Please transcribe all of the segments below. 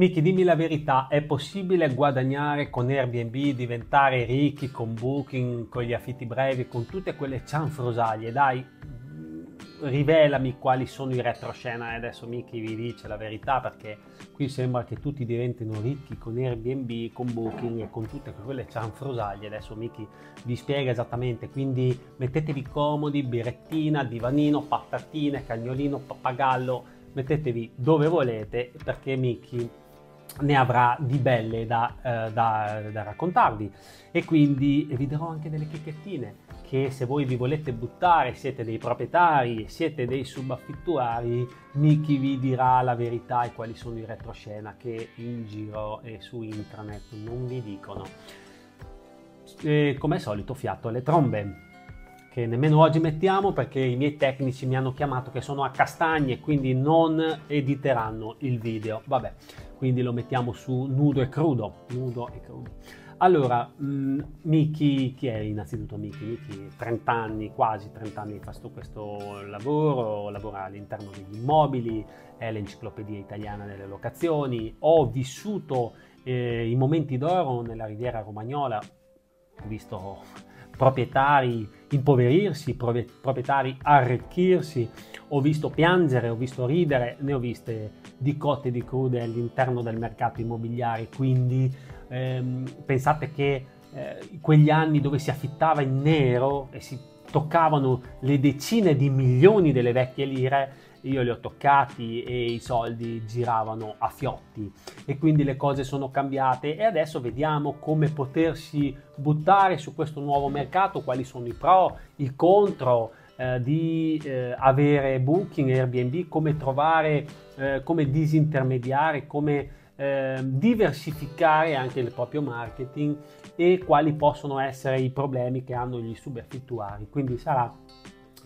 Miki, dimmi la verità, è possibile guadagnare con Airbnb, diventare ricchi con Booking, con gli affitti brevi, con tutte quelle cianfrosaglie? Dai, rivelami quali sono i retroscena e adesso Miki vi dice la verità perché qui sembra che tutti diventino ricchi con Airbnb, con Booking e con tutte quelle cianfrosaglie. Adesso Miki vi spiega esattamente, quindi mettetevi comodi, birrettina, divanino, patatine, cagnolino, pappagallo, mettetevi dove volete perché Miki ne avrà di belle da, eh, da, da raccontarvi e quindi vi darò anche delle chicchettine che se voi vi volete buttare, siete dei proprietari, siete dei subaffittuari, Miki vi dirà la verità e quali sono i retroscena che in giro e su internet non vi dicono. E come al solito fiato alle trombe che nemmeno oggi mettiamo perché i miei tecnici mi hanno chiamato che sono a castagne quindi non editeranno il video. Vabbè quindi lo mettiamo su nudo e crudo nudo e crudo. Allora mm, Miki chi è innanzitutto Miki? Miki 30 anni quasi 30 anni fa questo lavoro lavora all'interno degli immobili è l'enciclopedia italiana delle locazioni. Ho vissuto eh, i momenti d'oro nella riviera romagnola ho visto proprietari impoverirsi, proprietari arricchirsi, ho visto piangere, ho visto ridere, ne ho viste di cotte e di crude all'interno del mercato immobiliare, quindi ehm, pensate che eh, quegli anni dove si affittava in nero e si toccavano le decine di milioni delle vecchie lire, io li ho toccati e i soldi giravano a fiotti e quindi le cose sono cambiate e adesso vediamo come potersi buttare su questo nuovo mercato, quali sono i pro, i contro eh, di eh, avere Booking, Airbnb, come trovare, eh, come disintermediare, come ehm, diversificare anche il proprio marketing e quali possono essere i problemi che hanno gli subaffittuari. Quindi sarà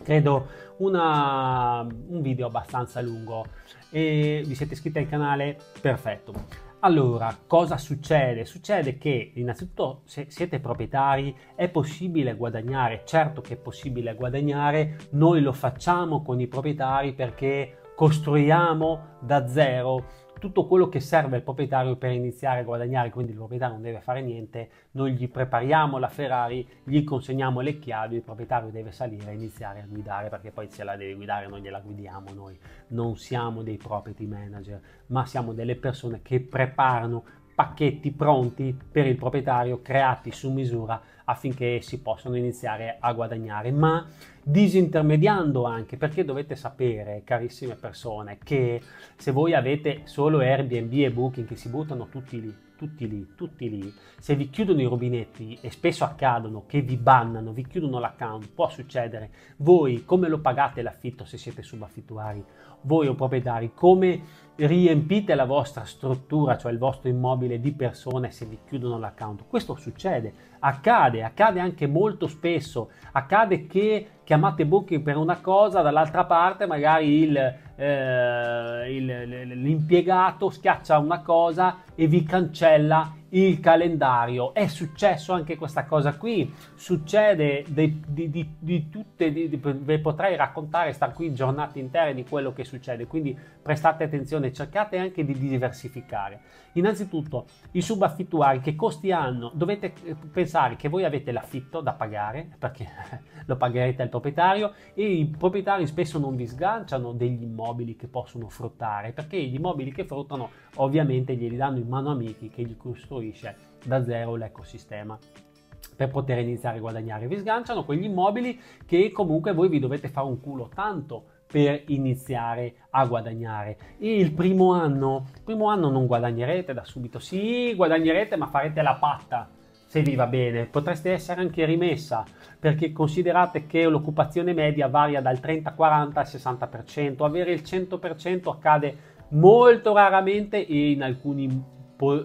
credo una, un video abbastanza lungo. E vi siete iscritti al canale? Perfetto. Allora cosa succede? Succede che innanzitutto se siete proprietari è possibile guadagnare certo che è possibile guadagnare noi lo facciamo con i proprietari perché costruiamo da zero tutto quello che serve al proprietario per iniziare a guadagnare, quindi il proprietario non deve fare niente, noi gli prepariamo la Ferrari, gli consegniamo le chiavi, il proprietario deve salire e iniziare a guidare perché poi se la deve guidare non gliela guidiamo noi, non siamo dei property manager, ma siamo delle persone che preparano pacchetti pronti per il proprietario creati su misura affinché si possano iniziare a guadagnare, ma disintermediando anche, perché dovete sapere, carissime persone, che se voi avete solo Airbnb e Booking che si buttano tutti lì, tutti lì, tutti lì, se vi chiudono i rubinetti e spesso accadono che vi bannano, vi chiudono l'account, può succedere, voi come lo pagate l'affitto se siete subaffittuari? Voi o proprietari, come riempite la vostra struttura, cioè il vostro immobile di persone se vi chiudono l'account? Questo succede, accade, accade anche molto spesso, accade che chiamate Booking per una cosa, dall'altra parte magari il, eh, il, l'impiegato schiaccia una cosa e vi cancella il calendario. È successo anche questa cosa qui, succede di, di, di, di tutte, vi potrei raccontare, star qui giornate intere di quello che succede, quindi prestate attenzione, cercate anche di diversificare. Innanzitutto, i subaffittuari che costi hanno? Dovete eh, pensare che voi avete l'affitto da pagare, perché lo pagherete al proprietario, e i proprietari spesso non vi sganciano degli immobili che possono fruttare, perché gli immobili che fruttano ovviamente glieli danno in mano amici che gli costruisce da zero l'ecosistema per poter iniziare a guadagnare. Vi sganciano quegli immobili che comunque voi vi dovete fare un culo tanto per iniziare a guadagnare. Il primo anno, primo anno non guadagnerete da subito, sì, guadagnerete, ma farete la patta se vi va bene. Potreste essere anche rimessa perché considerate che l'occupazione media varia dal 30, 40 al 60%. Avere il 100% accade molto raramente e in alcuni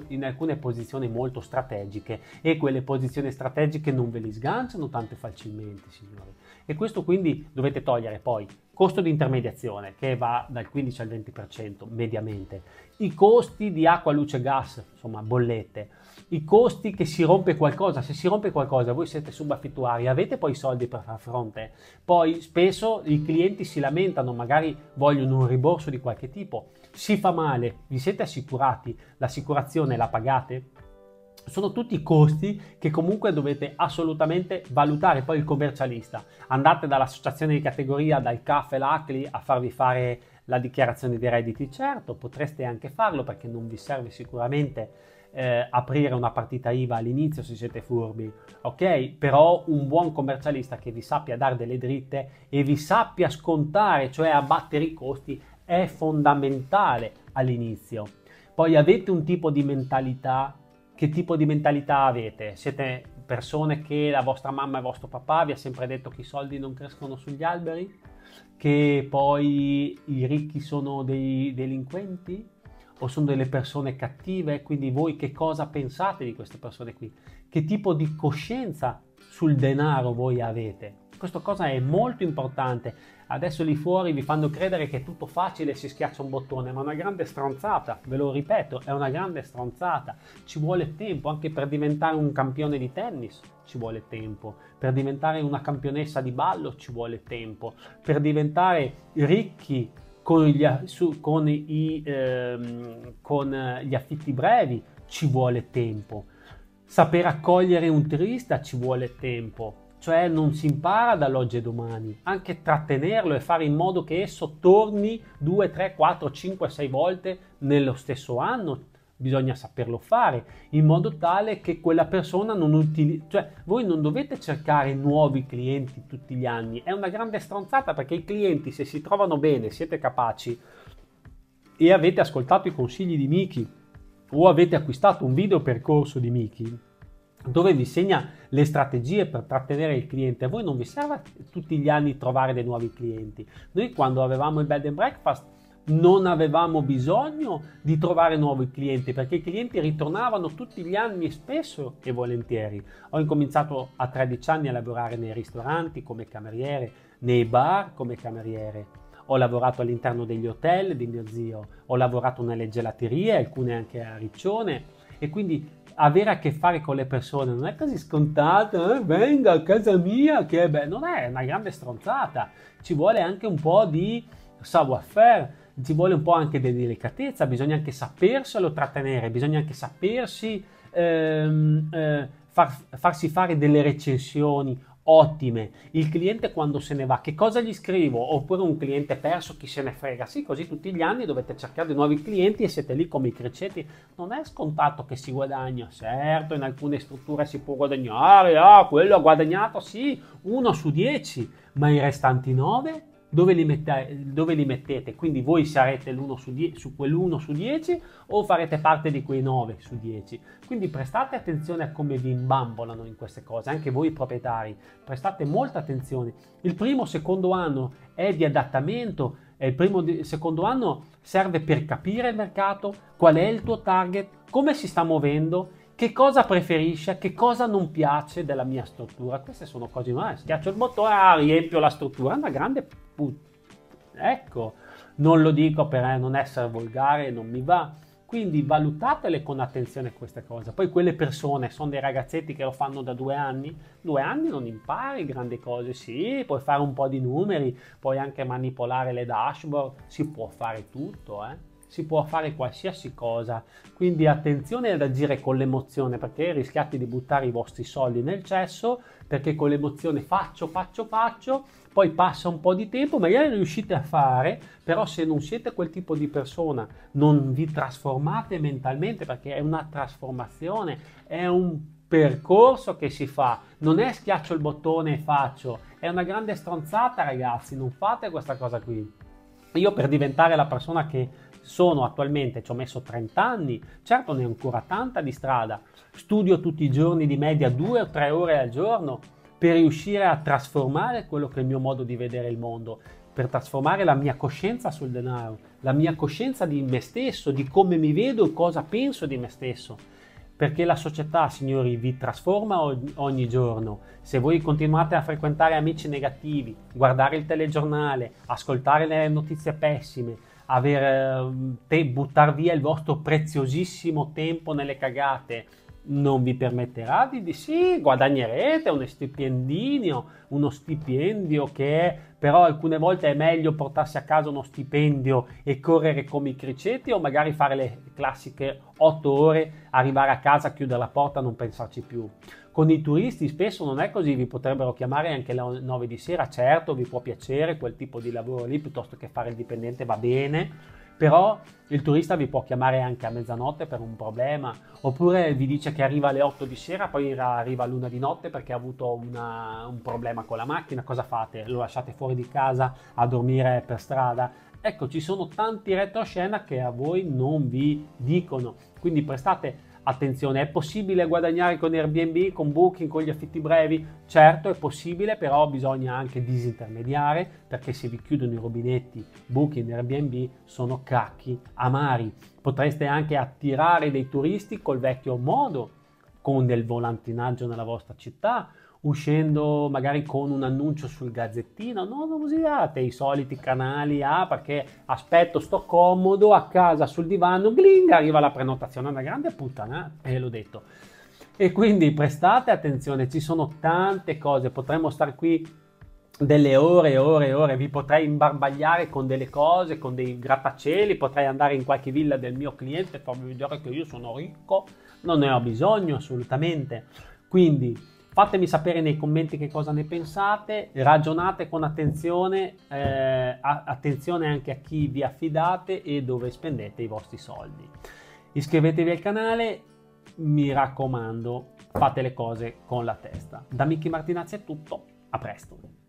in alcune posizioni molto strategiche e quelle posizioni strategiche non ve li sganciano tanto facilmente signori. E questo quindi dovete togliere poi costo di intermediazione che va dal 15 al 20% mediamente. I costi di acqua luce gas insomma bollette. I costi che si rompe qualcosa, se si rompe qualcosa voi siete subaffittuari, avete poi i soldi per far fronte, poi spesso i clienti si lamentano, magari vogliono un rimborso di qualche tipo, si fa male, vi siete assicurati, l'assicurazione la pagate? sono tutti costi che comunque dovete assolutamente valutare. Poi il commercialista, andate dall'associazione di categoria, dal CAF e l'ACLI a farvi fare la dichiarazione dei redditi, certo, potreste anche farlo perché non vi serve sicuramente eh, aprire una partita IVA all'inizio se siete furbi, ok? Però un buon commercialista che vi sappia dare delle dritte e vi sappia scontare, cioè abbattere i costi, è fondamentale all'inizio. Poi avete un tipo di mentalità che tipo di mentalità avete? Siete persone che la vostra mamma e vostro papà vi ha sempre detto che i soldi non crescono sugli alberi? Che poi i ricchi sono dei delinquenti? O sono delle persone cattive? Quindi voi che cosa pensate di queste persone qui? Che tipo di coscienza sul denaro voi avete? Questa cosa è molto importante. Adesso lì fuori vi fanno credere che è tutto facile e si schiaccia un bottone, ma è una grande stronzata, ve lo ripeto, è una grande stronzata. Ci vuole tempo anche per diventare un campione di tennis, ci vuole tempo. Per diventare una campionessa di ballo ci vuole tempo. Per diventare ricchi con gli, su, con i, ehm, con gli affitti brevi ci vuole tempo. Saper accogliere un turista ci vuole tempo cioè non si impara dall'oggi e domani, anche trattenerlo e fare in modo che esso torni 2, 3, 4, 5, 6 volte nello stesso anno, bisogna saperlo fare in modo tale che quella persona non utilizzi, cioè voi non dovete cercare nuovi clienti tutti gli anni, è una grande stronzata perché i clienti se si trovano bene, siete capaci e avete ascoltato i consigli di Miki o avete acquistato un video percorso di Miki, dove vi insegna le strategie per trattenere il cliente. A voi non vi serve tutti gli anni trovare dei nuovi clienti. Noi quando avevamo il bed and breakfast non avevamo bisogno di trovare nuovi clienti perché i clienti ritornavano tutti gli anni spesso e volentieri. Ho incominciato a 13 anni a lavorare nei ristoranti come cameriere, nei bar come cameriere. Ho lavorato all'interno degli hotel di mio zio, ho lavorato nelle gelaterie, alcune anche a Riccione e quindi avere a che fare con le persone non è così scontato, eh? venga a casa mia, che beh, non è una grande stronzata, ci vuole anche un po' di savoir-faire, ci vuole un po' anche di delicatezza, bisogna anche saperselo trattenere, bisogna anche sapersi ehm, eh, far, farsi fare delle recensioni ottime. Il cliente quando se ne va, che cosa gli scrivo? Oppure un cliente perso, chi se ne frega? Sì, così tutti gli anni dovete cercare di nuovi clienti e siete lì come i criceti. Non è scontato che si guadagna, certo, in alcune strutture si può guadagnare, ah, quello ha guadagnato, sì, uno su dieci, ma i restanti nove? Dove li, mette, dove li mettete? Quindi voi sarete l'uno su, die, su quell'1 su 10 o farete parte di quei 9 su 10? Quindi prestate attenzione a come vi imbambolano in queste cose, anche voi proprietari, prestate molta attenzione. Il primo, secondo anno è di adattamento, il primo secondo anno serve per capire il mercato, qual è il tuo target, come si sta muovendo che cosa preferisce, che cosa non piace della mia struttura. Queste sono cose, ma schiaccio il bottone, ah, riempio la struttura, una grande put... Ecco, non lo dico per eh, non essere volgare, non mi va. Quindi valutatele con attenzione queste cose. Poi quelle persone sono dei ragazzetti che lo fanno da due anni. Due anni non impari grandi cose. Sì, puoi fare un po' di numeri, puoi anche manipolare le dashboard, si può fare tutto, eh si può fare qualsiasi cosa. Quindi attenzione ad agire con l'emozione perché rischiate di buttare i vostri soldi nel cesso perché con l'emozione faccio, faccio, faccio, poi passa un po' di tempo, magari riuscite a fare, però se non siete quel tipo di persona, non vi trasformate mentalmente perché è una trasformazione, è un percorso che si fa, non è schiaccio il bottone e faccio, è una grande stronzata ragazzi, non fate questa cosa qui. Io per diventare la persona che sono attualmente, ci ho messo 30 anni, certo ne ho ancora tanta di strada, studio tutti i giorni di media 2 o 3 ore al giorno per riuscire a trasformare quello che è il mio modo di vedere il mondo, per trasformare la mia coscienza sul denaro, la mia coscienza di me stesso, di come mi vedo e cosa penso di me stesso. Perché la società, signori, vi trasforma ogni giorno. Se voi continuate a frequentare amici negativi, guardare il telegiornale, ascoltare le notizie pessime, aver, ehm, te, buttar via il vostro preziosissimo tempo nelle cagate, non vi permetterà di, di sì, guadagnerete uno stipendio, uno stipendio che però alcune volte è meglio portarsi a casa uno stipendio e correre come i criceti o magari fare le classiche 8 ore, arrivare a casa, chiudere la porta, non pensarci più. Con i turisti spesso non è così, vi potrebbero chiamare anche alle 9 di sera, certo vi può piacere quel tipo di lavoro lì piuttosto che fare il dipendente va bene, però il turista vi può chiamare anche a mezzanotte per un problema, oppure vi dice che arriva alle 8 di sera, poi arriva a luna di notte perché ha avuto una, un problema con la macchina, cosa fate? Lo lasciate fuori di casa a dormire per strada? Ecco, ci sono tanti retroscena che a voi non vi dicono, quindi prestate Attenzione, è possibile guadagnare con Airbnb, con Booking, con gli affitti brevi? Certo, è possibile, però bisogna anche disintermediare perché se vi chiudono i rubinetti Booking e Airbnb sono cacchi amari. Potreste anche attirare dei turisti col vecchio modo, con del volantinaggio nella vostra città uscendo magari con un annuncio sul gazzettino, no, non usiate i soliti canali ah, perché aspetto, sto comodo a casa sul divano, gling, arriva la prenotazione, una grande puttana, e eh, l'ho detto. E quindi prestate attenzione, ci sono tante cose, potremmo stare qui delle ore e ore e ore, vi potrei imbarbagliare con delle cose, con dei grattacieli, potrei andare in qualche villa del mio cliente e farvi vedere che io sono ricco, non ne ho bisogno assolutamente. Quindi Fatemi sapere nei commenti che cosa ne pensate, ragionate con attenzione, eh, attenzione anche a chi vi affidate e dove spendete i vostri soldi. Iscrivetevi al canale, mi raccomando, fate le cose con la testa. Da Mickey Martinazzi è tutto, a presto.